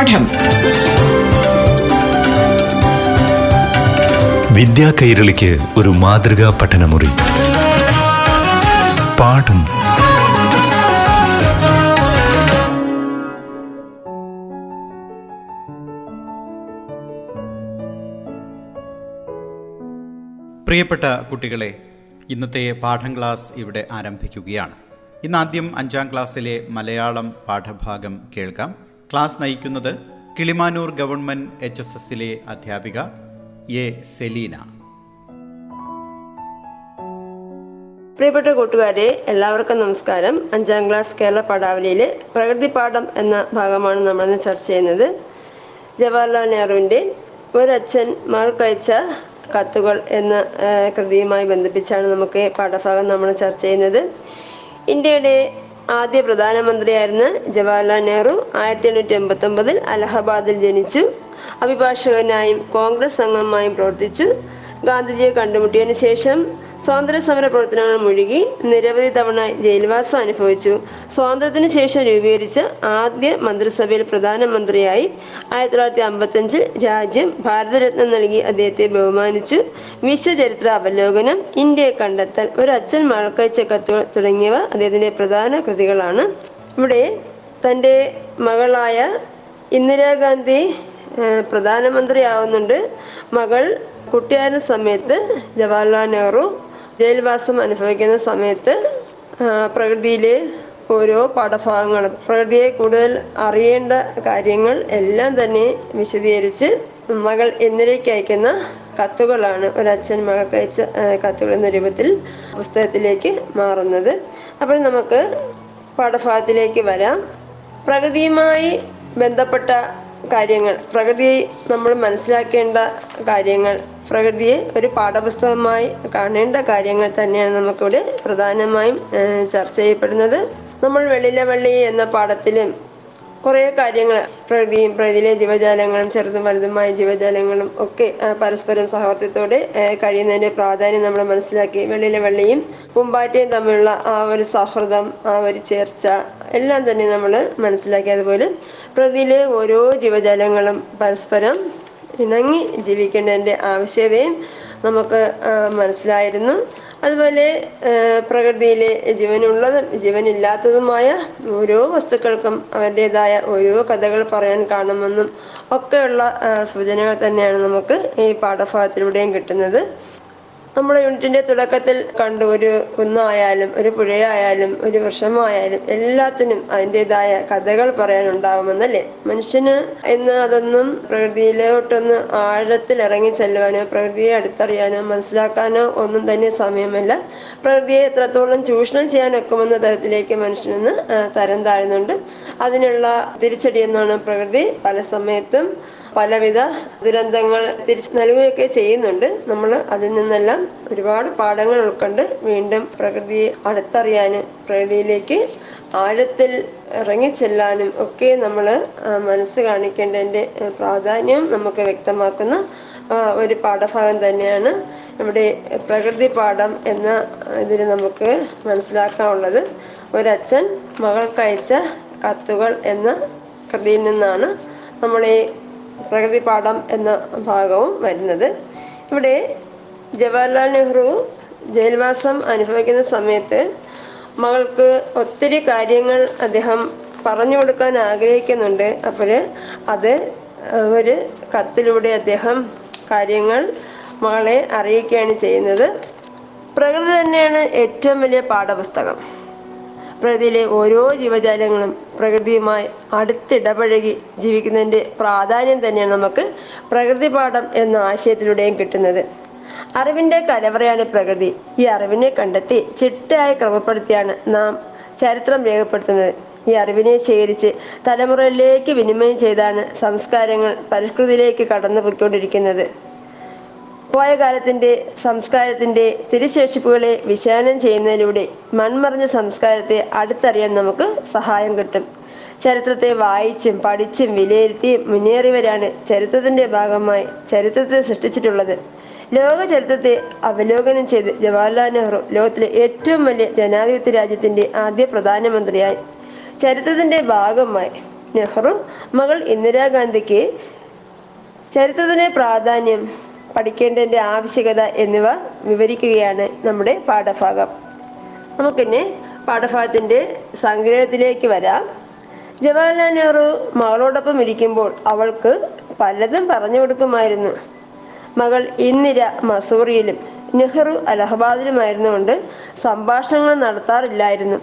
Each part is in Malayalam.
പാഠം. വിദ്യാ കൈരളിക്ക് ഒരു മാതൃകാ പഠനമുറി. പാഠം. പ്രിയപ്പെട്ട കുട്ടികളെ ഇന്നത്തെ പാഠം ക്ലാസ് ഇവിടെ ആരംഭിക്കുകയാണ്. ഇന്ന് ആദ്യം അഞ്ചാം ക്ലാസ്സിലെ മലയാളം പാഠഭാഗം കേൾക്കാം. ക്ലാസ് നയിക്കുന്നത് കിളിമാനൂർ ഗവൺമെന്റ് എച്ച് എസ് എസിലെ അധ്യാപിക എ സെലീന. പ്രിയപ്പെട്ട കൂട്ടുകാരെ എല്ലാവർക്കും നമസ്കാരം. അഞ്ചാം ക്ലാസ് കേരള പാഠാവലിയിലെ പ്രകൃതി പാഠം എന്ന ഭാഗമാണ് നമ്മൾ ഇന്ന് ചർച്ച ചെയ്യുന്നത്. ജവഹർലാൽ നെഹ്റുവിന്റെ ഒരച്ഛൻ മകൾക്കയച്ച കത്തുകൾ എന്ന കൃതിയുമായി ബന്ധിപ്പിച്ചാണ് നമുക്ക് പാഠഭാഗം നമ്മൾ ചർച്ച ചെയ്യുന്നത്. ഇന്ത്യയുടെ ആദ്യ പ്രധാനമന്ത്രിയായിരുന്ന ജവഹർലാൽ നെഹ്റു ആയിരത്തി എണ്ണൂറ്റി എൺപത്തി ഒമ്പതിൽ അലഹബാദിൽ ജനിച്ചു. അഭിഭാഷകനായും കോൺഗ്രസ് അംഗമായും പ്രവർത്തിച്ചു. ഗാന്ധിജിയെ കണ്ടുമുട്ടിയതിനു ശേഷം സ്വാതന്ത്ര്യ സമര പ്രവർത്തനങ്ങൾ മുഴുകി നിരവധി തവണ ജയിൽവാസം അനുഭവിച്ചു. സ്വാതന്ത്ര്യത്തിന് ശേഷം രൂപീകരിച്ച ആദ്യ മന്ത്രിസഭയിൽ പ്രധാനമന്ത്രിയായി ആയിരത്തി തൊള്ളായിരത്തി അമ്പത്തഞ്ചിൽ രാജ്യം ഭാരതരത്നം നൽകി അദ്ദേഹത്തെ ബഹുമാനിച്ചു. വിശ്വചരിത്ര അവലോകനം ഇന്ത്യയെ കണ്ടെത്തൽ ഒരു അച്ഛൻ മഴക്കയച്ച കത്തുകൾ തുടങ്ങിയവ അദ്ദേഹത്തിന്റെ പ്രധാന കൃതികളാണ്. ഇവിടെ തന്റെ മകളായ ഇന്ദിരാഗാന്ധി പ്രധാനമന്ത്രി പ്രധാനമന്ത്രിയാവുന്നുണ്ട്. മകൾ കുട്ടിയായിരുന്ന സമയത്ത് ജവഹർലാൽ നെഹ്റു ജയിൽവാസം അനുഭവിക്കുന്ന സമയത്ത് പ്രകൃതിയിലെ ഓരോ പാഠഭാഗങ്ങളും പ്രകൃതിയെ കൂടുതൽ അറിയേണ്ട കാര്യങ്ങൾ എല്ലാം തന്നെ വിശദീകരിച്ച് മകൾ എന്നിലേക്ക് അയക്കുന്ന കത്തുകളാണ് ഒരച്ഛൻ മകൾക്ക് അയച്ച കത്തുകൾ എന്ന രൂപത്തിൽ പുസ്തകത്തിലേക്ക് മാറുന്നത്. അപ്പോൾ നമുക്ക് പാഠഭാഗത്തിലേക്ക് വരാം. പ്രകൃതിയുമായി ബന്ധപ്പെട്ട കാര്യങ്ങൾ പ്രകൃതിയെ നമ്മൾ മനസ്സിലാക്കേണ്ട കാര്യങ്ങൾ പ്രകൃതിയെ ഒരു പാഠപുസ്തകമായി കാണേണ്ട കാര്യങ്ങൾ തന്നെയാണ് നമുക്കിവിടെ പ്രധാനമായും ചർച്ച ചെയ്യപ്പെടുന്നത്. നമ്മൾ വെള്ളിലെ വള്ളി എന്ന പാഠത്തിലും കുറേ കാര്യങ്ങൾ പ്രകൃതിയും പ്രകൃതിയിലെ ജീവജാലങ്ങളും ചെറുതും വലുതുമായ ജീവജാലങ്ങളും ഒക്കെ പരസ്പരം സഹവർത്തിത്തോടെ കഴിയുന്നതിന്റെ പ്രാധാന്യം നമ്മൾ മനസ്സിലാക്കി വെള്ളിലെ വെള്ളിയും പൂമ്പാറ്റയും തമ്മിലുള്ള ആ ഒരു സൗഹൃദം ആ ഒരു ചേർച്ച എല്ലാം തന്നെ നമ്മൾ മനസ്സിലാക്കി. അതുപോലെ പ്രകൃതിയിലെ ഓരോ ജീവജാലങ്ങളും പരസ്പരം ഇണങ്ങി ജീവിക്കേണ്ടതിന്റെ ആവശ്യകതയും നമുക്ക് മനസ്സിലായിരുന്നു. അതുപോലെ പ്രകൃതിയിലെ ജീവനുള്ളതും ജീവനില്ലാത്തതുമായ ഓരോ വസ്തുക്കൾക്കും അവരുടേതായ ഓരോ കഥകൾ പറയാൻ കാണുമെന്നും ഒക്കെയുള്ള സൂചനകൾ തന്നെയാണ് നമുക്ക് ഈ പാഠഭാഗത്തിലൂടെയും കിട്ടുന്നത്. നമ്മുടെ യൂണിറ്റിന്റെ തുടക്കത്തിൽ കണ്ടു ഒരു കുന്നായാലും ഒരു പുഴയായാലും ഒരു വൃക്ഷമായാലും എല്ലാത്തിനും അതിന്റെതായ കഥകൾ പറയാനുണ്ടാവുമെന്നല്ലേ? മനുഷ്യന് ഇന്ന് അതൊന്നും പ്രകൃതിയിലോട്ടൊന്ന് ആഴത്തിൽ ഇറങ്ങി ചെല്ലുവാനോ പ്രകൃതിയെ അടുത്തറിയാനോ മനസ്സിലാക്കാനോ ഒന്നും തന്നെ സമയമല്ല. പ്രകൃതിയെ എത്രത്തോളം ചൂഷണം ചെയ്യാൻ ഒക്കുമെന്ന തരത്തിലേക്ക് മനുഷ്യനിന്ന് തരം താഴുന്നുണ്ട്. അതിനുള്ള തിരിച്ചടി എന്നാണ് പ്രകൃതി. പല സമയത്തും പലവിധ ദുരന്തങ്ങൾ തിരിച്ചു നൽകുകയൊക്കെ ചെയ്യുന്നുണ്ട്. നമ്മൾ അതിൽ നിന്നെല്ലാം ഒരുപാട് പാഠങ്ങൾ ഉൾക്കൊണ്ട് വീണ്ടും പ്രകൃതിയെ അടുത്തറിയാനും പ്രകൃതിയിലേക്ക് ആഴത്തിൽ ഇറങ്ങിച്ചെല്ലാനും ഒക്കെ നമ്മൾ മനസ്സ് കാണിക്കേണ്ടതിന്റെ പ്രാധാന്യം നമുക്ക് വ്യക്തമാക്കുന്ന ഒരു പാഠഭാഗം തന്നെയാണ് ഇവിടെ പ്രകൃതി പാഠം എന്ന ഇതിൽ നമുക്ക് മനസ്സിലാക്കാനുള്ളത്. ഒരച്ഛൻ മകൾക്കയച്ച കത്തുകൾ എന്ന കൃതിയിൽ നിന്നാണ് നമ്മൾ ഈ പ്രകൃതി പാഠം എന്ന ഭാഗവും വരുന്നത്. ഇവിടെ ജവഹർലാൽ നെഹ്റു ജയിൽവാസം അനുഭവിക്കുന്ന സമയത്ത് മകൾക്ക് ഒത്തിരി കാര്യങ്ങൾ അദ്ദേഹം പറഞ്ഞു കൊടുക്കാൻ ആഗ്രഹിക്കുന്നുണ്ട്. അപ്പോൾ അത് ഒരു കത്തിലൂടെ അദ്ദേഹം കാര്യങ്ങൾ മകളെ അറിയിക്കുകയാണ് ചെയ്യുന്നത്. പ്രകൃതി തന്നെയാണ് ഏറ്റവും വലിയ പാഠപുസ്തകം. പ്രകൃതിയിലെ ഓരോ ജീവജാലങ്ങളും പ്രകൃതിയുമായി അടുത്തിടപഴകി ജീവിക്കുന്നതിന്റെ പ്രാധാന്യം തന്നെയാണ് നമുക്ക് പ്രകൃതി പാഠം എന്ന ആശയത്തിലൂടെയും കിട്ടുന്നത്. അറിവിന്റെ കലവറയാണ് പ്രകൃതി. ഈ അറിവിനെ കണ്ടെത്തി ചിട്ടയായി ക്രമപ്പെടുത്തിയാണ് നാം ചരിത്രം രേഖപ്പെടുത്തുന്നത്. ഈ അറിവിനെ ശേഖരിച്ച് തലമുറയിലേക്ക് വിനിമയം ചെയ്താണ് സംസ്കാരങ്ങൾ പരിഷ്കൃതിയിലേക്ക് കടന്നു പോയിക്കൊണ്ടിരിക്കുന്നത് പോയ കാലത്തിന്റെ സംസ്കാരത്തിന്റെ തിരിശേഷിപ്പുകളെ വിശകലനം ചെയ്യുന്നതിലൂടെ മൺമറഞ്ഞ സംസ്കാരത്തെ അടുത്തറിയാൻ നമുക്ക് സഹായം കിട്ടും. ചരിത്രത്തെ വായിച്ചും പഠിച്ചും വിലയിരുത്തിയും മുന്നേറിയവരാണ് ചരിത്രത്തിന്റെ ഭാഗമായി ചരിത്രത്തെ സൃഷ്ടിച്ചിട്ടുള്ളത്. ലോക ചരിത്രത്തെ അവലോകനം ചെയ്ത് ജവഹർലാൽ നെഹ്റു ലോകത്തിലെ ഏറ്റവും വലിയ ജനാധിപത്യ രാജ്യത്തിന്റെ ആദ്യ പ്രധാനമന്ത്രിയായി. ചരിത്രത്തിന്റെ ഭാഗമായി നെഹ്റു മകൾ ഇന്ദിരാഗാന്ധിക്ക് ചരിത്രത്തിന്റെ പ്രാധാന്യം പഠിക്കേണ്ടതിന്റെ ആവശ്യകത എന്നിവ വിവരിക്കുകയാണ് നമ്മുടെ പാഠഭാഗം. നമുക്കിനി പാഠഭാഗത്തിന്റെ സംഗ്രഹത്തിലേക്ക് വരാം. ജവഹർലാൽ നെഹ്റു മകളോടൊപ്പം ഇരിക്കുമ്പോൾ അവൾക്ക് പലതും പറഞ്ഞു കൊടുക്കുമായിരുന്നു. മകൾ ഇന്ദിര മസൂറിയിലും നെഹ്റു അലഹബാദിലുമായിരുന്നുകൊണ്ട് സംഭാഷണങ്ങൾ നടത്താറില്ലായിരുന്നു.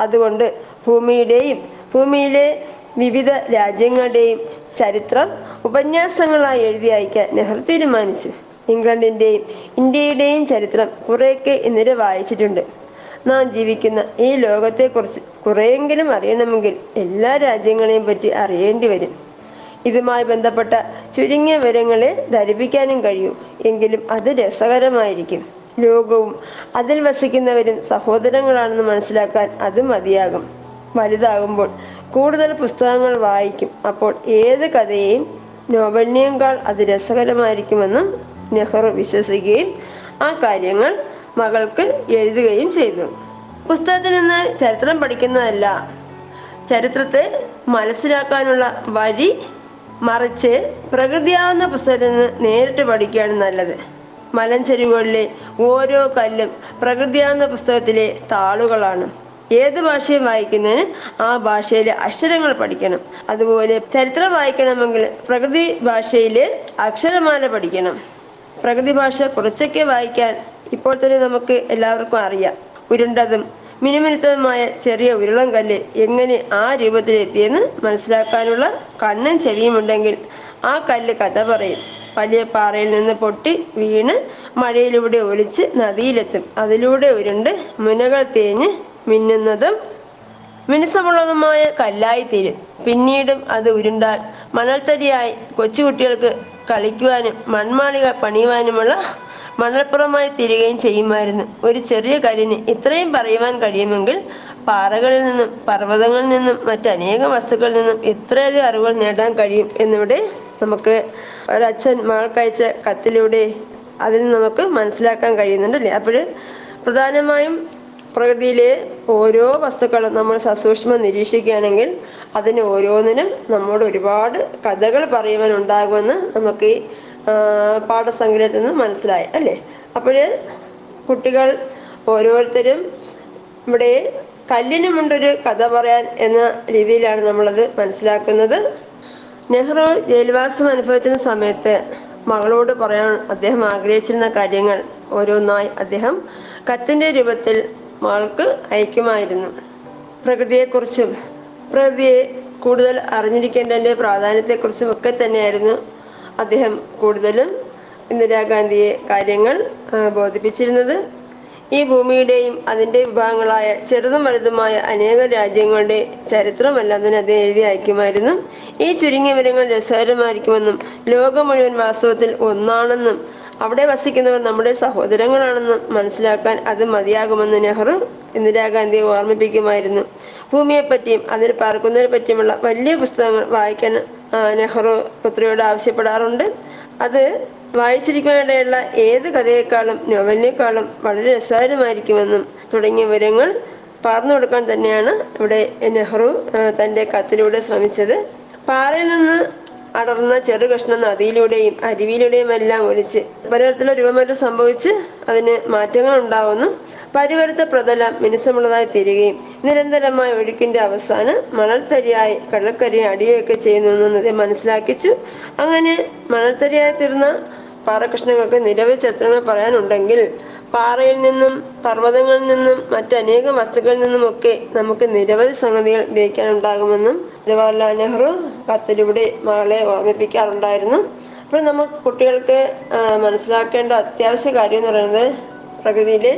അതുകൊണ്ട് ഭൂമിയുടെയും ഭൂമിയിലെ വിവിധ രാജ്യങ്ങളുടെയും ചരിത്രം ഉപന്യാസങ്ങളായി എഴുതി അയക്കാൻ നെഹ്റു തീരുമാനിച്ചു. ഇംഗ്ലണ്ടിന്റെയും ഇന്ത്യയുടെയും ചരിത്രം കുറേയൊക്കെ എന്നിട്ട് വായിച്ചിട്ടുണ്ട്. നാം ജീവിക്കുന്ന ഈ ലോകത്തെക്കുറിച്ച് കുറെയെങ്കിലും അറിയണമെങ്കിൽ എല്ലാ രാജ്യങ്ങളെയും പറ്റി അറിയേണ്ടി വരും. ഇതുമായി ബന്ധപ്പെട്ട ചുരുങ്ങിയ വിവരങ്ങളെ ധരിപ്പിക്കാനും കഴിയും. എങ്കിലും അത് രസകരമായിരിക്കും. ലോകവും അതിൽ വസിക്കുന്നവരും സഹോദരങ്ങളാണെന്ന് മനസ്സിലാക്കാൻ അത് മതിയാകും. വലുതാകുമ്പോൾ കൂടുതൽ പുസ്തകങ്ങൾ വായിക്കും. അപ്പോൾ ഏത് കഥയെയും നോവലിനേക്കാൾ അത് രസകരമായിരിക്കുമെന്നും നെഹ്റു വിശ്വസിക്കുകയും ആ കാര്യങ്ങൾ മകൾക്ക് എഴുതുകയും ചെയ്തു. പുസ്തകത്തിൽ നിന്ന് ചരിത്രം പഠിക്കുന്നതല്ല ചരിത്രത്തെ മനസ്സിലാക്കാനുള്ള വഴി മറിച്ച് പ്രകൃതിയാവുന്ന പുസ്തകത്തിൽ നിന്ന് നേരിട്ട് പഠിക്കുകയാണ് നല്ലത്. മലഞ്ചെരുവുകളിലെ ഓരോ കല്ലും പ്രകൃതിയാവുന്ന പുസ്തകത്തിലെ താളുകളാണ്. ഏത് ഭാഷയും വായിക്കുന്നതിന് ആ ഭാഷയിലെ അക്ഷരങ്ങൾ പഠിക്കണം. അതുപോലെ ചരിത്രം വായിക്കണമെങ്കിൽ പ്രകൃതി ഭാഷയിലെ അക്ഷരമാല പഠിക്കണം. പ്രകൃതി ഭാഷ കുറച്ചൊക്കെ വായിക്കാൻ ഇപ്പോൾ തന്നെ നമുക്ക് എല്ലാവർക്കും അറിയാം. ഉരുണ്ടതും മിനുമിനുത്തതുമായ ചെറിയ ഉരുളം കല്ല് എങ്ങനെ ആ രൂപത്തിലെത്തിയെന്ന് മനസ്സിലാക്കാനുള്ള കണ്ണും ചെവിയുമുണ്ടെങ്കിൽ ആ കല്ല് കഥ പറയും. വലിയ പാറയിൽ നിന്ന് പൊട്ടി വീണ് മഴയിലൂടെ ഒലിച്ച് നദിയിലെത്തും. അതിലൂടെ ഉരുണ്ട് മുനകൾ തേഞ്ഞ് മിന്നുന്നതും മിനുസമുള്ളതുമായ കല്ലായിത്തീരും പിന്നീടും അത് ഉരുണ്ടാൽ മണൽത്തരിയായി കൊച്ചുകുട്ടികൾക്ക് കളിക്കുവാനും മൺമാളികൾ പണിയുവാനുമുള്ള മണൽപ്പുറമായി തീരുകയും ചെയ്യുമായിരുന്നു. ഒരു ചെറിയ കല്ലിന് ഇത്രയും പറയുവാൻ കഴിയുമെങ്കിൽ പാറകളിൽ നിന്നും പർവതങ്ങളിൽ നിന്നും മറ്റനേകം വസ്തുക്കളിൽ നിന്നും ഇത്രയധികം അറിവുകൾ നേടാൻ കഴിയും എന്നിവിടെ നമുക്ക് ഒരച്ഛൻ മകൾക്കയച്ച കത്തിലൂടെ അതിൽ നമുക്ക് മനസ്സിലാക്കാൻ കഴിയുന്നുണ്ടല്ലേ? അപ്പോൾ പ്രധാനമായും പ്രകൃതിയിലെ ഓരോ വസ്തുക്കളും നമ്മൾ സസൂക്ഷ്മം നിരീക്ഷിക്കുകയാണെങ്കിൽ അതിന് ഓരോന്നിനും നമ്മോട് ഒരുപാട് കഥകൾ പറയുവാൻ ഉണ്ടാകുമെന്ന് നമുക്ക് ഈ പാഠസംഗ്രഹത്തിൽ നിന്ന് മനസ്സിലായി അല്ലേ? അപ്പോൾ കുട്ടികൾ ഓരോരുത്തരും ഇവിടെ കല്ലിനുമുണ്ടൊരു കഥ പറയാൻ എന്ന രീതിയിലാണ് നമ്മളത് മനസ്സിലാക്കുന്നത്. നെഹ്റു ജയിൽവാസം അനുഭവിച്ചിരുന്ന സമയത്ത് മകളോട് പറയാൻ അദ്ദേഹം ആഗ്രഹിച്ചിരുന്ന കാര്യങ്ങൾ ഓരോന്നായി അദ്ദേഹം കത്തിന്റെ രൂപത്തിൽ മകൾക്ക് അയക്കുമായിരുന്നു. പ്രകൃതിയെക്കുറിച്ചും പ്രകൃതിയെ കൂടുതൽ അറിഞ്ഞിരിക്കേണ്ടതിന്റെ പ്രാധാന്യത്തെക്കുറിച്ചും ഒക്കെ തന്നെയായിരുന്നു അദ്ദേഹം കൂടുതലും ഇന്ദിരാഗാന്ധിയെ കാര്യങ്ങൾ ബോധിപ്പിച്ചിരുന്നത്. ഈ ഭൂമിയുടെയും അതിന്റെ വിഭാഗങ്ങളായ ചെറുതും വലുതുമായ അനേക രാജ്യങ്ങളുടെ ചരിത്രമല്ല അതിന് അദ്ദേഹം എഴുതി അയക്കുമായിരുന്നു. ഈ ചുരുങ്ങിയ വിവരങ്ങൾ രസകരമായിരിക്കുമെന്നും ലോകം മുഴുവൻ വാസ്തവത്തിൽ ഒന്നാണെന്നും അവിടെ വസിക്കുന്നവർ നമ്മുടെ സഹോദരങ്ങളാണെന്ന് മനസ്സിലാക്കാൻ അത് മതിയാകുമെന്ന് നെഹ്റു ഇന്ദിരാഗാന്ധിയെ ഓർമ്മിപ്പിക്കുമായിരുന്നു. ഭൂമിയെപ്പറ്റിയും അതിൽ പറക്കുന്നതിനെ പറ്റിയുമുള്ള വലിയ പുസ്തകങ്ങൾ വായിക്കാൻ നെഹ്റു പുത്രിയോട് ആവശ്യപ്പെടാറുണ്ട്. അത് വായിച്ചിരിക്കാനിടയുള്ള ഏത് കഥയെക്കാളും നോവലിനേക്കാളും വളരെ രസകരമായിരിക്കുമെന്നും തുടങ്ങിയ വിവരങ്ങൾ പറഞ്ഞു കൊടുക്കാൻ തന്നെയാണ് ഇവിടെ നെഹ്റു തന്റെ കത്തിലൂടെ ശ്രമിച്ചത്. പാറയിൽ നിന്ന് അടർന്ന ചെറു കഷ്ണം നദിയിലൂടെയും അരുവിയിലൂടെയും എല്ലാം ഒലിച്ച് പരിവർത്തന രൂപമാറ്റം സംഭവിച്ച് അതിന് മാറ്റങ്ങൾ ഉണ്ടാവുന്നു പരിവരുത്ത പ്രതലം മിനുസമുള്ളതായി തീരുകയും നിരന്തരമായ ഒഴുക്കിന്റെ അവസാനം മണൽത്തരിയായി കടൽക്കരയെ അടിയൊക്കെ ചെയ്യുന്നു എന്നത് മനസ്സിലാക്കിച്ചു. അങ്ങനെ മണൽത്തരിയായി തീർന്ന പാറകഷ്ണങ്ങൾക്ക് നിരവധി ചരിത്രങ്ങൾ പറയാനുണ്ടെങ്കിൽ പാറയിൽ നിന്നും പർവതങ്ങളിൽ നിന്നും മറ്റനേകം വസ്തുക്കളിൽ നിന്നുമൊക്കെ നമുക്ക് നിരവധി സംഗതികൾ ഗ്രഹിക്കാനുണ്ടാകുമെന്നും ജവഹർലാൽ നെഹ്റു കത്തിലൂടെ മകളെ ഓർമ്മിപ്പിക്കാറുണ്ടായിരുന്നു. അപ്പോൾ നമ്മൾ കുട്ടികൾക്ക് മനസ്സിലാക്കേണ്ട അത്യാവശ്യ കാര്യം എന്ന് പറയുന്നത് പ്രകൃതിയിലെ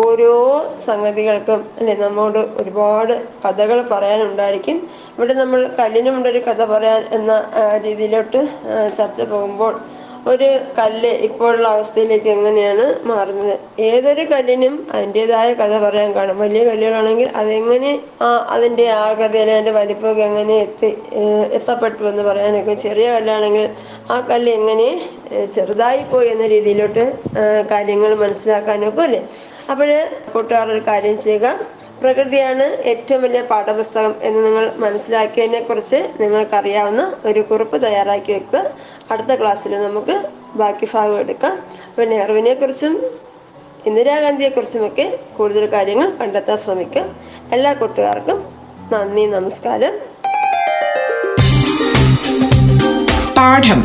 ഓരോ സംഗതികൾക്കും അല്ലെ നമ്മോട് ഒരുപാട് കഥകൾ പറയാനുണ്ടായിരിക്കും. ഇവിടെ നമ്മൾ കല്ലിനുമുണ്ടൊരു കഥ പറയാൻ എന്ന രീതിയിലോട്ട് ചർച്ച പോകുമ്പോൾ ഒരു കല്ല് ഇപ്പോഴുള്ള അവസ്ഥയിലേക്ക് എങ്ങനെയാണ് മാറുന്നത്? ഏതൊരു കല്ലിനും അതിന്റെതായ കഥ പറയാൻ കാണും. വലിയ കല്ലുകളാണെങ്കിൽ അതെങ്ങനെ ആ അതിന്റെ ആകൃതി അതിന്റെ വലിപ്പമൊക്കെ എങ്ങനെ എത്തി എത്തപ്പെട്ടു എന്ന് പറയാനൊക്കെ ചെറിയ കല്ലാണെങ്കിൽ ആ കല്ല് എങ്ങനെ ചെറുതായി പോയി എന്ന രീതിയിലോട്ട് കാര്യങ്ങൾ മനസ്സിലാക്കാനൊക്കെ അല്ലേ? അപ്പോൾ കൂട്ടുകാർ ഒരു കാര്യം ചെയ്യുക. പ്രകൃതിയാണ് ഏറ്റവും വലിയ പാഠപുസ്തകം എന്ന് നിങ്ങൾ മനസ്സിലാക്കിയതിനെ കുറിച്ച് നിങ്ങൾക്കറിയാവുന്ന ഒരു കുറിപ്പ് തയ്യാറാക്കി വെക്കുക. അടുത്ത ക്ലാസ്സിൽ നമുക്ക് ബാക്കി ഭാഗം എടുക്കാം. അപ്പോൾ നെഹ്റുവിനെ കുറിച്ചും ഇന്ദിരാഗാന്ധിയെ കുറിച്ചുമൊക്കെ കൂടുതൽ കാര്യങ്ങൾ കണ്ടെത്താൻ ശ്രമിക്കുക. എല്ലാ കൂട്ടുകാർക്കും നന്ദി നമസ്കാരം. പാഠം.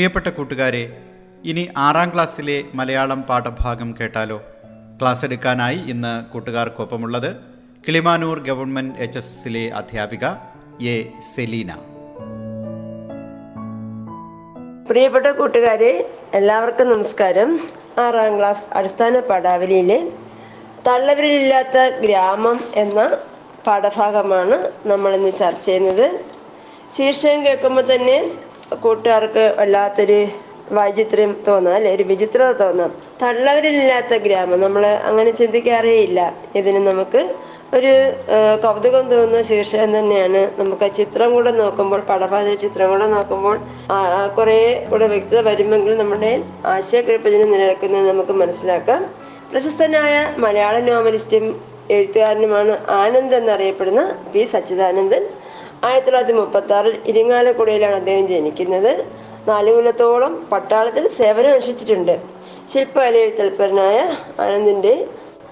പ്രിയപ്പെട്ട കൂട്ടുകാരെ ഇനി ആറാം ക്ലാസ്സിലെ മലയാളം പാഠഭാഗം കേട്ടാലോ? ക്ലാസ് എടുക്കാനായി ഇന്ന് കൂട്ടുകാർക്കൊപ്പമുള്ളത് കിളിമാനൂർ ഗവൺമെന്റ് എച്ച് എസ് എസിലെ അധ്യാപിക എ സെലീന. പ്രിയപ്പെട്ട കൂട്ടുകാരെ എല്ലാവർക്കും നമസ്കാരം. ആറാം ക്ലാസ് അടിസ്ഥാന പാഠാവലിയിലെ തള്ളവരിലില്ലാത്ത ഗ്രാമം എന്ന പാഠഭാഗമാണ് നമ്മൾ ഇന്ന് ചർച്ച ചെയ്യുന്നത്. ശീർഷകം കേൾക്കുമ്പോൾ തന്നെ കൂട്ടുകാർക്ക് വല്ലാത്തൊരു വൈചിത്രം തോന്നാം അല്ലെ? ഒരു വിചിത്രത തോന്നാം. തള്ളവരില്ലാത്ത ഗ്രാമം. നമ്മൾ അങ്ങനെ ചിന്തിക്കാറേ ഇല്ല ഇതിന് നമുക്ക് ഒരു കൗതുകം തോന്നുന്ന ശീർഷകം തന്നെയാണ്. നമുക്ക് ആ ചിത്രം കൂടെ നോക്കുമ്പോൾ പടഭാഗ ചിത്രം കൂടെ നോക്കുമ്പോൾ കുറേ കൂടെ വ്യക്തത വരുമെങ്കിൽ നമ്മുടെ ആശയക്കുഴപ്പത്തിന് നിലനിൽക്കുന്നത് നമുക്ക് മനസ്സിലാക്കാം. പ്രശസ്തനായ മലയാള നോവലിസ്റ്റും എഴുത്തുകാരനുമാണ് ആനന്ദ് എന്നറിയപ്പെടുന്ന പി. സച്ചിദാനന്ദൻ. ആയിരത്തി തൊള്ളായിരത്തി മുപ്പത്തി ആറിൽ ഇരിങ്ങാലക്കുടയിലാണ് അദ്ദേഹം ജനിക്കുന്നത്. നാലു പട്ടാളത്തിൽ സേവനം അനുഷ്ഠിച്ചിട്ടുണ്ട് ശില്പകലയിൽ തൽപരനായ ആനന്ദിന്റെ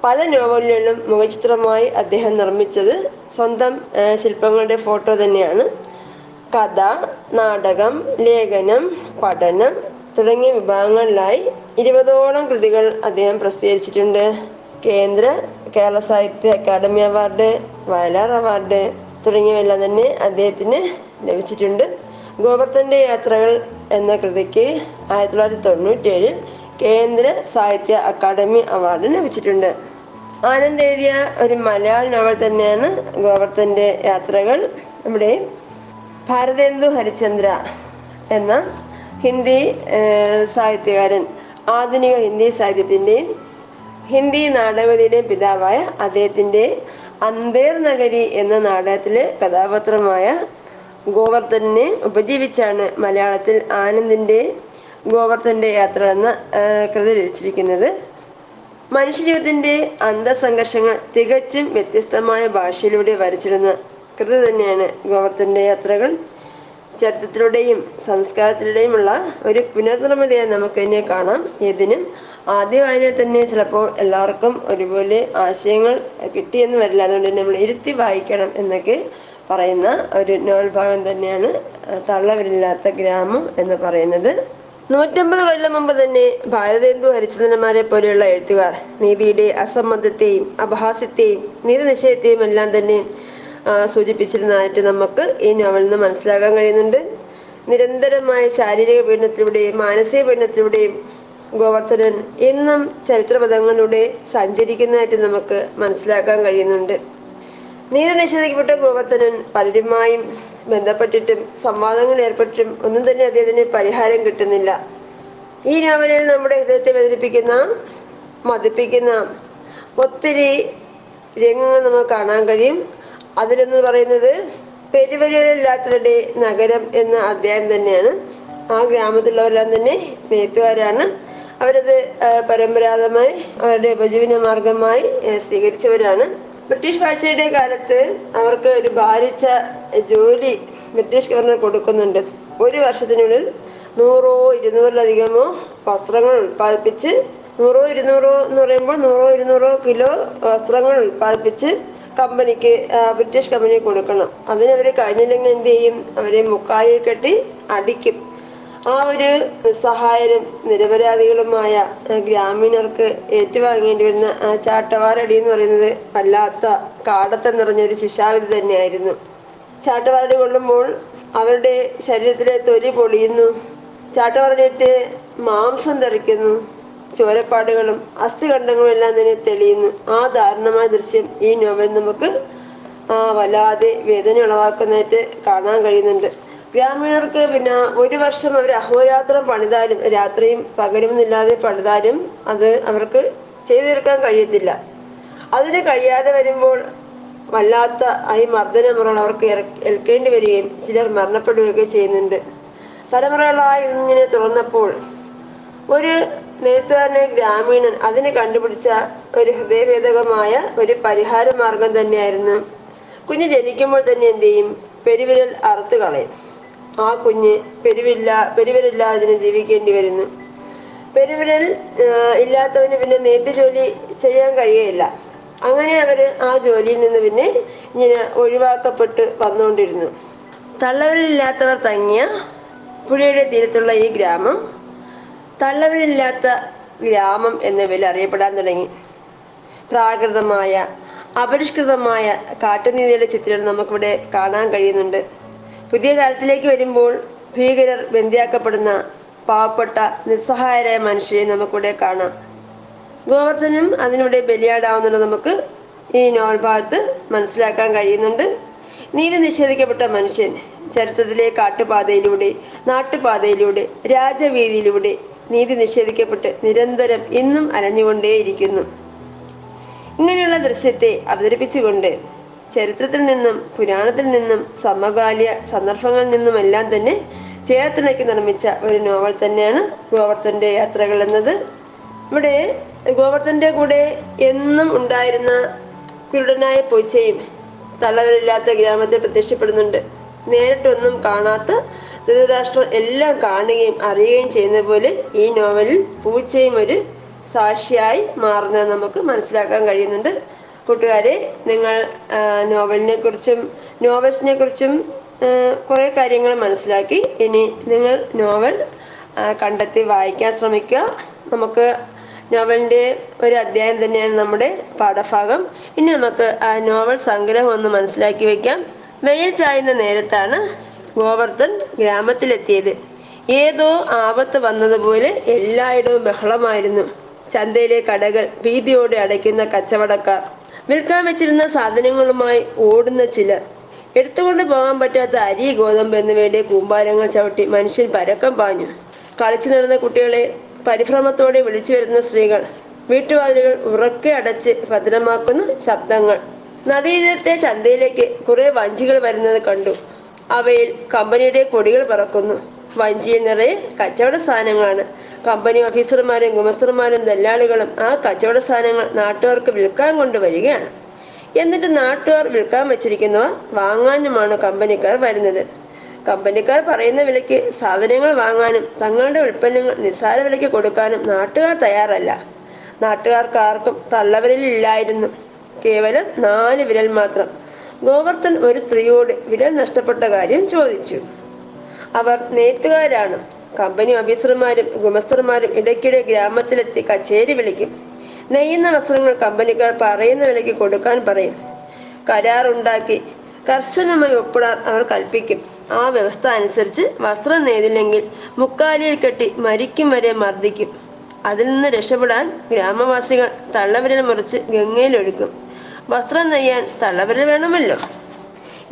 പല നോവലുകളിലും മുഖചിത്രമായി അദ്ദേഹം നിർമ്മിച്ചത് സ്വന്തം ശില്പങ്ങളുടെ ഫോട്ടോ തന്നെയാണ്. കഥ നാടകം ലേഖനം പഠനം തുടങ്ങിയ വിഭാഗങ്ങളിലായി ഇരുപതോളം കൃതികൾ അദ്ദേഹം പ്രസിദ്ധീകരിച്ചിട്ടുണ്ട്. കേന്ദ്ര കേരള സാഹിത്യ അക്കാദമി അവാർഡ് വയലാർ അവാർഡ് തുടങ്ങിയവയെല്ലാം തന്നെ അദ്ദേഹത്തിന് ലഭിച്ചിട്ടുണ്ട്. ഗോവർദ്ധന്റെ യാത്രകൾ എന്ന കൃതിക്ക് ആയിരത്തി തൊള്ളായിരത്തി തൊണ്ണൂറ്റി ഏഴിൽ കേന്ദ്ര സാഹിത്യ അക്കാദമി അവാർഡ് ലഭിച്ചിട്ടുണ്ട്. ആനന്ദ് എഴുതിയ ഒരു മലയാള നോവൽ തന്നെയാണ് ഗോവർദ്ധന്റെ യാത്രകൾ. നമ്മുടെ ഭാരതേന്ദു ഹരിചന്ദ്ര എന്ന ഹിന്ദി സാഹിത്യകാരൻ ആധുനിക ഹിന്ദി സാഹിത്യത്തിന്റെയും ഹിന്ദി നാടകതയുടെയും പിതാവായ അദ്ദേഹത്തിന്റെ അന്തേർ നഗരി എന്ന നാടകത്തിലെ കഥാപാത്രമായ ഗോവർദ്ധനെ ഉപജീവിച്ചാണ് മലയാളത്തിൽ ആനന്ദിന്റെ ഗോവർദ്ധന്റെ യാത്ര എന്ന കൃതി രചിച്ചിരിക്കുന്നത്. മനുഷ്യജീവിതത്തിന്റെ അന്തസംഘർഷങ്ങൾ തികച്ചും വ്യത്യസ്തമായ ഭാഷയിലൂടെ വരച്ചിടുന്ന കൃതി തന്നെയാണ് ഗോവർദ്ധന്റെ യാത്രകൾ. ചരിത്രത്തിലൂടെയും സംസ്കാരത്തിലൂടെയും ഉള്ള ഒരു പുനർനിർമ്മിതിയായി നമുക്ക് ഇതിനെ കാണാം. ഇതിനും ആദ്യ വായന തന്നെ ചിലപ്പോൾ എല്ലാവർക്കും ഒരുപോലെ ആശയങ്ങൾ കിട്ടിയെന്ന് വരില്ല. അതുകൊണ്ട് നമ്മൾ ഇരുത്തി വായിക്കണം എന്നൊക്കെ പറയുന്ന ഒരു നോവൽ ഭാഗം തന്നെയാണ് തള്ളവരില്ലാത്ത ഗ്രാമം എന്ന് പറയുന്നത്. നൂറ്റമ്പത് കൊല്ലം മുമ്പ് തന്നെ ഭാരതേന്ദു ഹരിചന്ദ്രന്മാരെ പോലെയുള്ള എഴുത്തുകാർ നീതിയുടെ അസംബന്ധത്തെയും അപഹാസ്യത്തെയും നീതി നിശ്ചയത്തെയും എല്ലാം തന്നെ സൂചിപ്പിച്ചിരുന്നതായിട്ട് നമുക്ക് ഈ നോവലിൽ നിന്ന് മനസ്സിലാക്കാൻ കഴിയുന്നുണ്ട്. നിരന്തരമായ ശാരീരിക പീഡനത്തിലൂടെയും മാനസിക പീഡനത്തിലൂടെയും ഗോവർദ്ധനൻ എന്നും ചരിത്രപഥങ്ങളിലൂടെ സഞ്ചരിക്കുന്നതായിട്ട് നമുക്ക് മനസ്സിലാക്കാൻ കഴിയുന്നുണ്ട്. നീതി നിഷേധിക്കപ്പെട്ട ഗോവർദ്ധനൻ പലരുമായും ബന്ധപ്പെട്ടിട്ടും സംവാദങ്ങൾ ഏർപ്പെട്ടിട്ടും ഒന്നും തന്നെ അദ്ദേഹത്തിന് പരിഹാരം കിട്ടുന്നില്ല. ഈ നോവലിൽ നമ്മുടെ ഹൃദയത്തെ വേദനിപ്പിക്കുന്ന മതിപ്പിക്കുന്ന ഒത്തിരി രംഗങ്ങൾ നമുക്ക് കാണാൻ കഴിയും. അതിലെന്ന് പറയുന്നത് പെരുവരികളില്ലാത്തവരുടെ നഗരം എന്ന അധ്യായം തന്നെയാണ്. ആ ഗ്രാമത്തിലുള്ളവരെല്ലാം തന്നെ നെയ്ത്തുകാരാണ് അവരത് പരമ്പരാഗതമായി അവരുടെ ഉപജീവന മാർഗമായി സ്വീകരിച്ചവരാണ്. ബ്രിട്ടീഷ് ഭാഷയുടെ കാലത്ത് അവർക്ക് ഒരു ഭാരിച്ച ജോലി ബ്രിട്ടീഷ് ഗവർണർ കൊടുക്കുന്നുണ്ട്. ഒരു വർഷത്തിനുള്ളിൽ നൂറോ ഇരുന്നൂറിലധികമോ വസ്ത്രങ്ങൾ ഉൽപ്പാദിപ്പിച്ച് നൂറോ ഇരുന്നൂറോ എന്ന് പറയുമ്പോൾ നൂറോ ഇരുന്നൂറോ കിലോ വസ്ത്രങ്ങൾ ഉൽപ്പാദിപ്പിച്ച് കമ്പനിക്ക് ബ്രിട്ടീഷ് കമ്പനിക്ക് കൊടുക്കണം. അതിന് കഴിഞ്ഞില്ലെങ്കിൽ എന്ത് ചെയ്യും? അവരെ മുക്കാലിൽ കെട്ടി അടിക്കും. ആ ഒരു നിസ്സഹായരും നിരപരാധികളുമായ ഗ്രാമീണർക്ക് ഏറ്റുവാങ്ങേണ്ടി വരുന്ന ആ ചാട്ടവാരടി എന്ന് പറയുന്നത് വല്ലാത്ത കാടത്തം നിറഞ്ഞ ഒരു ശിക്ഷാവിധി തന്നെയായിരുന്നു. ചാട്ടവാരടി കൊള്ളുമ്പോൾ അവരുടെ ശരീരത്തിലെ തൊലി പൊളിയുന്നു. ചാട്ടവാരടിയേറ്റ് മാംസം തെറിക്കുന്നു. ചോരപ്പാടുകളും അസ്ഥിഖണ്ഡങ്ങളും എല്ലാം തന്നെ തെളിയുന്നു. ആ ദാരുണമായ ദൃശ്യം ഈ നോവൽ നമുക്ക് വല്ലാതെ വേദന ഉളവാക്കുന്നതായിട്ട് കാണാൻ കഴിയുന്നുണ്ട്. ഗ്രാമീണർക്ക് പിന്നെ ഒരു വർഷം അവർ അഹോരാത്രം പണിതാലും രാത്രിയും പകലും പകലുമെന്നില്ലാതെ പണിതാലും അത് അവർക്ക് ചെയ്തു തീർക്കാൻ കഴിയത്തില്ല. അതിന് കഴിയാതെ വരുമ്പോൾ വല്ലാത്ത ഈ മർദ്ദനമുറകൾ അവർക്ക് ഇറ- ഏൽക്കേണ്ടി വരികയും ചിലർ മരണപ്പെടുകയൊക്കെ ചെയ്യുന്നുണ്ട്. തലമുറകളായി ഇങ്ങനെ തുറന്നപ്പോൾ ഒരു നെയ്ത്തുകാരനെ ഗ്രാമീണൻ അതിന് കണ്ടുപിടിച്ച ഒരു ഹൃദയഭേദകമായ ഒരു പരിഹാര മാർഗം തന്നെയായിരുന്നു. കുഞ്ഞ് ജനിക്കുമ്പോൾ തന്നെ എന്ത് ചെയ്യും? പെരുവിരൽ അറുത്ത് കളയും. ആ കുഞ്ഞ് പെരുവില്ല പെരുവരില്ലാതിന് ജീവിക്കേണ്ടി വരുന്നു. പെരുവിരൽ ഇല്ലാത്തവന് പിന്നെ നെയ്ത്ത് ജോലി ചെയ്യാൻ കഴിയയില്ല. അങ്ങനെ അവർ ആ ജോലിയിൽ നിന്ന് പിന്നെ ഇങ്ങനെ ഒഴിവാക്കപ്പെട്ട് വന്നുകൊണ്ടിരുന്നു തള്ളവരില്ലാത്തവർ തങ്ങിയ പുഴയുടെ തീരത്തുള്ള ഈ ഗ്രാമം തള്ളവരില്ലാത്ത ഗ്രാമം എന്ന പേരിൽ അറിയപ്പെടാൻ തുടങ്ങി. പ്രാകൃതമായ അപരിഷ്കൃതമായ കാട്ടുനീതിയുടെ ചിത്രം നമുക്കിവിടെ കാണാൻ കഴിയുന്നുണ്ട്. പുതിയ കാലത്തിലേക്ക് വരുമ്പോൾ ഭീകരർ ബന്ധിയാക്കപ്പെടുന്ന പാവപ്പെട്ട നിസ്സഹായരായ മനുഷ്യരെ നമുക്കിവിടെ കാണാം. ഗോവർദ്ധനും അതിനൂടെ ബലിയാടാവുന്നുണ്ട് നമുക്ക് ഈ നോവൽ ഭാഗത്ത് മനസ്സിലാക്കാൻ കഴിയുന്നുണ്ട്. നീതി നിഷേധിക്കപ്പെട്ട മനുഷ്യൻ ചരിത്രത്തിലെ കാട്ടുപാതയിലൂടെ നാട്ടുപാതയിലൂടെ രാജവീതിയിലൂടെ നീതി നിഷേധിക്കപ്പെട്ട് നിരന്തരം ഇന്നും അലഞ്ഞുകൊണ്ടേയിരിക്കുന്നു. ഇങ്ങനെയുള്ള ദൃശ്യത്തെ അവതരിപ്പിച്ചുകൊണ്ട് ചരിത്രത്തിൽ നിന്നും പുരാണത്തിൽ നിന്നും സമകാലിക സന്ദർഭങ്ങളിൽ നിന്നും എല്ലാം തന്നെ ചേർത്തിണക്കി നിർമ്മിച്ച ഒരു നോവൽ തന്നെയാണ് ഗോവർദ്ധന്റെ യാത്രകൾ എന്നത്. ഇവിടെ ഗോവർദ്ധന്റെ കൂടെ എന്നും ഉണ്ടായിരുന്ന കുരുടനായ പൂച്ചയും തള്ളവരില്ലാത്ത ഗ്രാമത്തിൽ പ്രത്യക്ഷപ്പെടുന്നുണ്ട്. നേരിട്ടൊന്നും കാണാത്ത ധൃതരാഷ്ട്രം എല്ലാം കാണുകയും അറിയുകയും ചെയ്യുന്ന പോലെ ഈ നോവലിൽ പൂച്ചയും ഒരു സാക്ഷിയായി മാറുന്നത് നമുക്ക് മനസ്സിലാക്കാൻ കഴിയുന്നുണ്ട്. കൂട്ടുകാരെ നിങ്ങൾ നോവലിനെ കുറിച്ചും നോവൽസിനെ കുറിച്ചും കുറെ കാര്യങ്ങൾ മനസ്സിലാക്കി. ഇനി നിങ്ങൾ നോവൽ കണ്ടെത്തി വായിക്കാൻ ശ്രമിക്കുക. നമുക്ക് നോവലിന്റെ ഒരു അധ്യായം തന്നെയാണ് നമ്മുടെ പാഠഭാഗം. ഇനി നമുക്ക് ആ നോവൽ സംഗ്രഹം ഒന്ന് മനസ്സിലാക്കി വെക്കാം. വെയിൽ ചായുന്ന നേരത്താണ് ഗോവർദ്ധൻ ഗ്രാമത്തിലെത്തിയത്. ഏതോ ആപത്ത് വന്നതുപോലെ എല്ലായിടവും ബഹളമായിരുന്നു. ചന്തയിലെ കടകൾ ഭീതിയോടെ അടയ്ക്കുന്ന കച്ചവടക്കാർ വിൽക്കാൻ വെച്ചിരുന്ന സാധനങ്ങളുമായി ഓടുന്ന ചിലർ. എടുത്തുകൊണ്ട് പോകാൻ പറ്റാത്ത അരി ഗോതമ്പ് എന്നിവയുടെ കൂമ്പാരങ്ങൾ ചവിട്ടി മനുഷ്യൻ പരക്കം പാഞ്ഞു. കളിച്ചു നടന്ന കുട്ടികളെ പരിഭ്രമത്തോടെ വിളിച്ചു വരുന്ന സ്ത്രീകൾ വീട്ടുവാതിലുകൾ ഉറക്കെ അടച്ച് ഭദ്രമാക്കുന്ന ശബ്ദങ്ങൾ. നദീതീരത്തെ ചന്തയിലേക്ക് കുറെ വഞ്ചികൾ വരുന്നത് കണ്ടു. അവയിൽ കമ്പനിയുടെ കൊടികൾ പറക്കുന്നു. വഞ്ചിയിൽ നിറയെ കച്ചവട സാധനങ്ങളാണ്. കമ്പനി ഓഫീസർമാരും ഗുമസ്തർമാരും ദല്ലാളികളും ആ കച്ചവട സാധനങ്ങൾ നാട്ടുകാർക്ക് വിൽക്കാൻ കൊണ്ടുവരികയാണ്. എന്നിട്ട് നാട്ടുകാർ വിൽക്കാൻ വെച്ചിരിക്കുന്നവ വാങ്ങാനുമാണ് കമ്പനിക്കാർ വരുന്നത്. കമ്പനിക്കാർ പറയുന്ന വിലയ്ക്ക് സാധനങ്ങൾ വാങ്ങാനും തങ്ങളുടെ ഉൽപ്പന്നങ്ങൾ നിസ്സാര വിലയ്ക്ക് കൊടുക്കാനും നാട്ടുകാർ തയ്യാറല്ല. നാട്ടുകാർക്ക് ആർക്കും തള്ളവിരലില്ലായിരുന്നു കേവലം നാല് വിരൽ മാത്രം. ഗോവർദ്ധൻ ഒരു സ്ത്രീയോട് വിരൽ നഷ്ടപ്പെട്ട കാര്യം ചോദിച്ചു. അവർ നെയ്ത്തുകാരാണ്. കമ്പനി ഓഫീസർമാരും ഗുമസ്തർമാരും ഇടയ്ക്കിടെ ഗ്രാമത്തിലെത്തി കച്ചേരി വിളിക്കും. നെയ്യുന്ന വസ്ത്രങ്ങൾ കമ്പനിക്കാർ പറയുന്ന വിലയ്ക്ക് കൊടുക്കാൻ പറയും. കരാറുണ്ടാക്കി കർശനമായി ഒപ്പിടാൻ അവർ കൽപ്പിക്കും. ആ വ്യവസ്ഥ അനുസരിച്ച് വസ്ത്രം നെയ്തില്ലെങ്കിൽ മുക്കാലിയിൽ കെട്ടി മരിക്കും വരെ മർദ്ദിക്കും. അതിൽ നിന്ന് രക്ഷപ്പെടാൻ ഗ്രാമവാസികൾ തള്ളവിരൽ മുറിച്ച് ഗംഗയിലൊഴുക്കും. വസ്ത്രം നെയ്യാൻ തള്ളവിരൽ വേണമല്ലോ?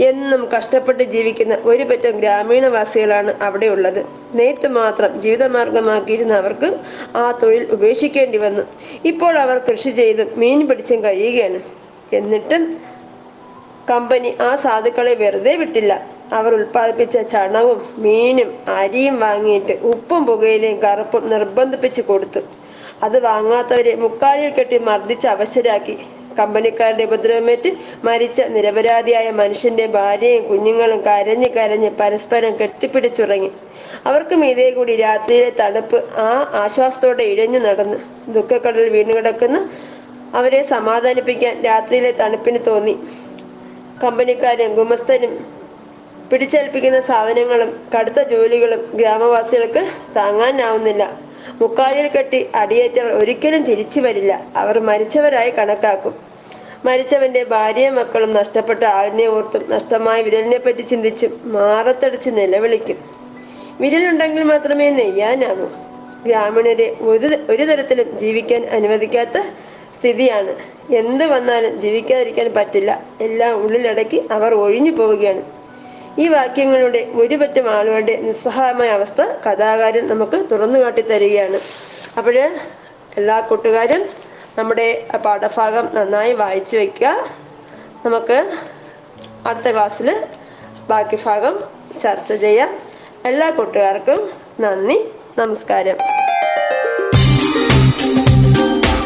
എന്നും കഷ്ടപ്പെട്ട് ജീവിക്കുന്ന ഒരു പറ്റം ഗ്രാമീണവാസികളാണ് അവിടെയുള്ളത്. നെയ്ത്ത് മാത്രം ജീവിതമാർഗമാക്കിയിരുന്ന അവർക്ക് ആ തൊഴിൽ ഉപേക്ഷിക്കേണ്ടി വന്നു. ഇപ്പോൾ അവർ കൃഷി ചെയ്ത് മീൻ പിടിച്ചും കഴിയുകയാണ്. എന്നിട്ടും കമ്പനി ആ സാധുക്കളെ വെറുതെ വിട്ടില്ല. അവർ ഉൽപ്പാദിപ്പിച്ച ചണവും മീനും അരിയും വാങ്ങിയിട്ട് ഉപ്പും പുകയിലയും കറുപ്പും നിർബന്ധിപ്പിച്ച് കൊടുത്തു. അത് വാങ്ങാത്തവരെ മുക്കാലിൽ കെട്ടി മർദ്ദിച്ച് അവശരാക്കി. കമ്പനിക്കാരുടെ ഉപദ്രവമേറ്റ് മരിച്ച നിരപരാധിയായ മനുഷ്യന്റെ ഭാര്യയും കുഞ്ഞുങ്ങളും കരഞ്ഞ് കരഞ്ഞ് പരസ്പരം കെട്ടിപ്പിടിച്ചുറങ്ങി. അവർക്ക് മീതേ കൂടി രാത്രിയിലെ തണുപ്പ് ആ ആശ്വാസത്തോടെ ഇഴഞ്ഞു നടന്നു വീണു വീണുകിടക്കുന്ന അവരെ സമാധാനിപ്പിക്കാൻ രാത്രിയിലെ തണുപ്പിന് തോന്നി. കമ്പനിക്കാരും ഗുമസ്തനും പിടിച്ചേൽപ്പിക്കുന്ന സാധനങ്ങളും കടുത്ത ജോലികളും ഗ്രാമവാസികൾക്ക് താങ്ങാനാവുന്നില്ല. മുക്കാലിൽ കെട്ടി അടിയേറ്റവർ ഒരിക്കലും തിരിച്ചു വരില്ല. അവർ മരിച്ചവരായി കണക്കാക്കും. മരിച്ചവന്റെ ഭാര്യയും മക്കളും നഷ്ടപ്പെട്ട ആളിനെ ഓർത്തും നഷ്ടമായ വിരലിനെ പറ്റി ചിന്തിച്ചും മാറത്തടിച്ച് നിലവിളിക്കും. വിരലുണ്ടെങ്കിൽ മാത്രമേ നെയ്യാനാകൂ. ഗ്രാമീണരെ ഒരു ഒരു തരത്തിലും ജീവിക്കാൻ അനുവദിക്കാത്ത സ്ഥിതിയാണ്. എന്ത് വന്നാലും ജീവിക്കാതിരിക്കാൻ പറ്റില്ല. എല്ലാം ഉള്ളിലടക്കി അവർ ഒഴിഞ്ഞു പോവുകയാണ്. ഈ വാക്യങ്ങളുടെ ഒരുപറ്റം ആളുകളുടെ നിസ്സഹായമായ അവസ്ഥ കഥാകാരൻ നമുക്ക് തുറന്നു കാട്ടി തരികയാണ് അപ്പോഴ് എല്ലാ കൂട്ടുകാരും നമ്മുടെ പാഠഭാഗം നന്നായി വായിച്ചു വയ്ക്കുക നമുക്ക് അടുത്ത ക്ലാസ്സിൽ ബാക്കി ഭാഗം ചർച്ച ചെയ്യാം. എല്ലാ കൂട്ടുകാർക്കും നന്ദി നമസ്കാരം.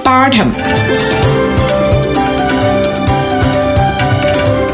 പാഠം.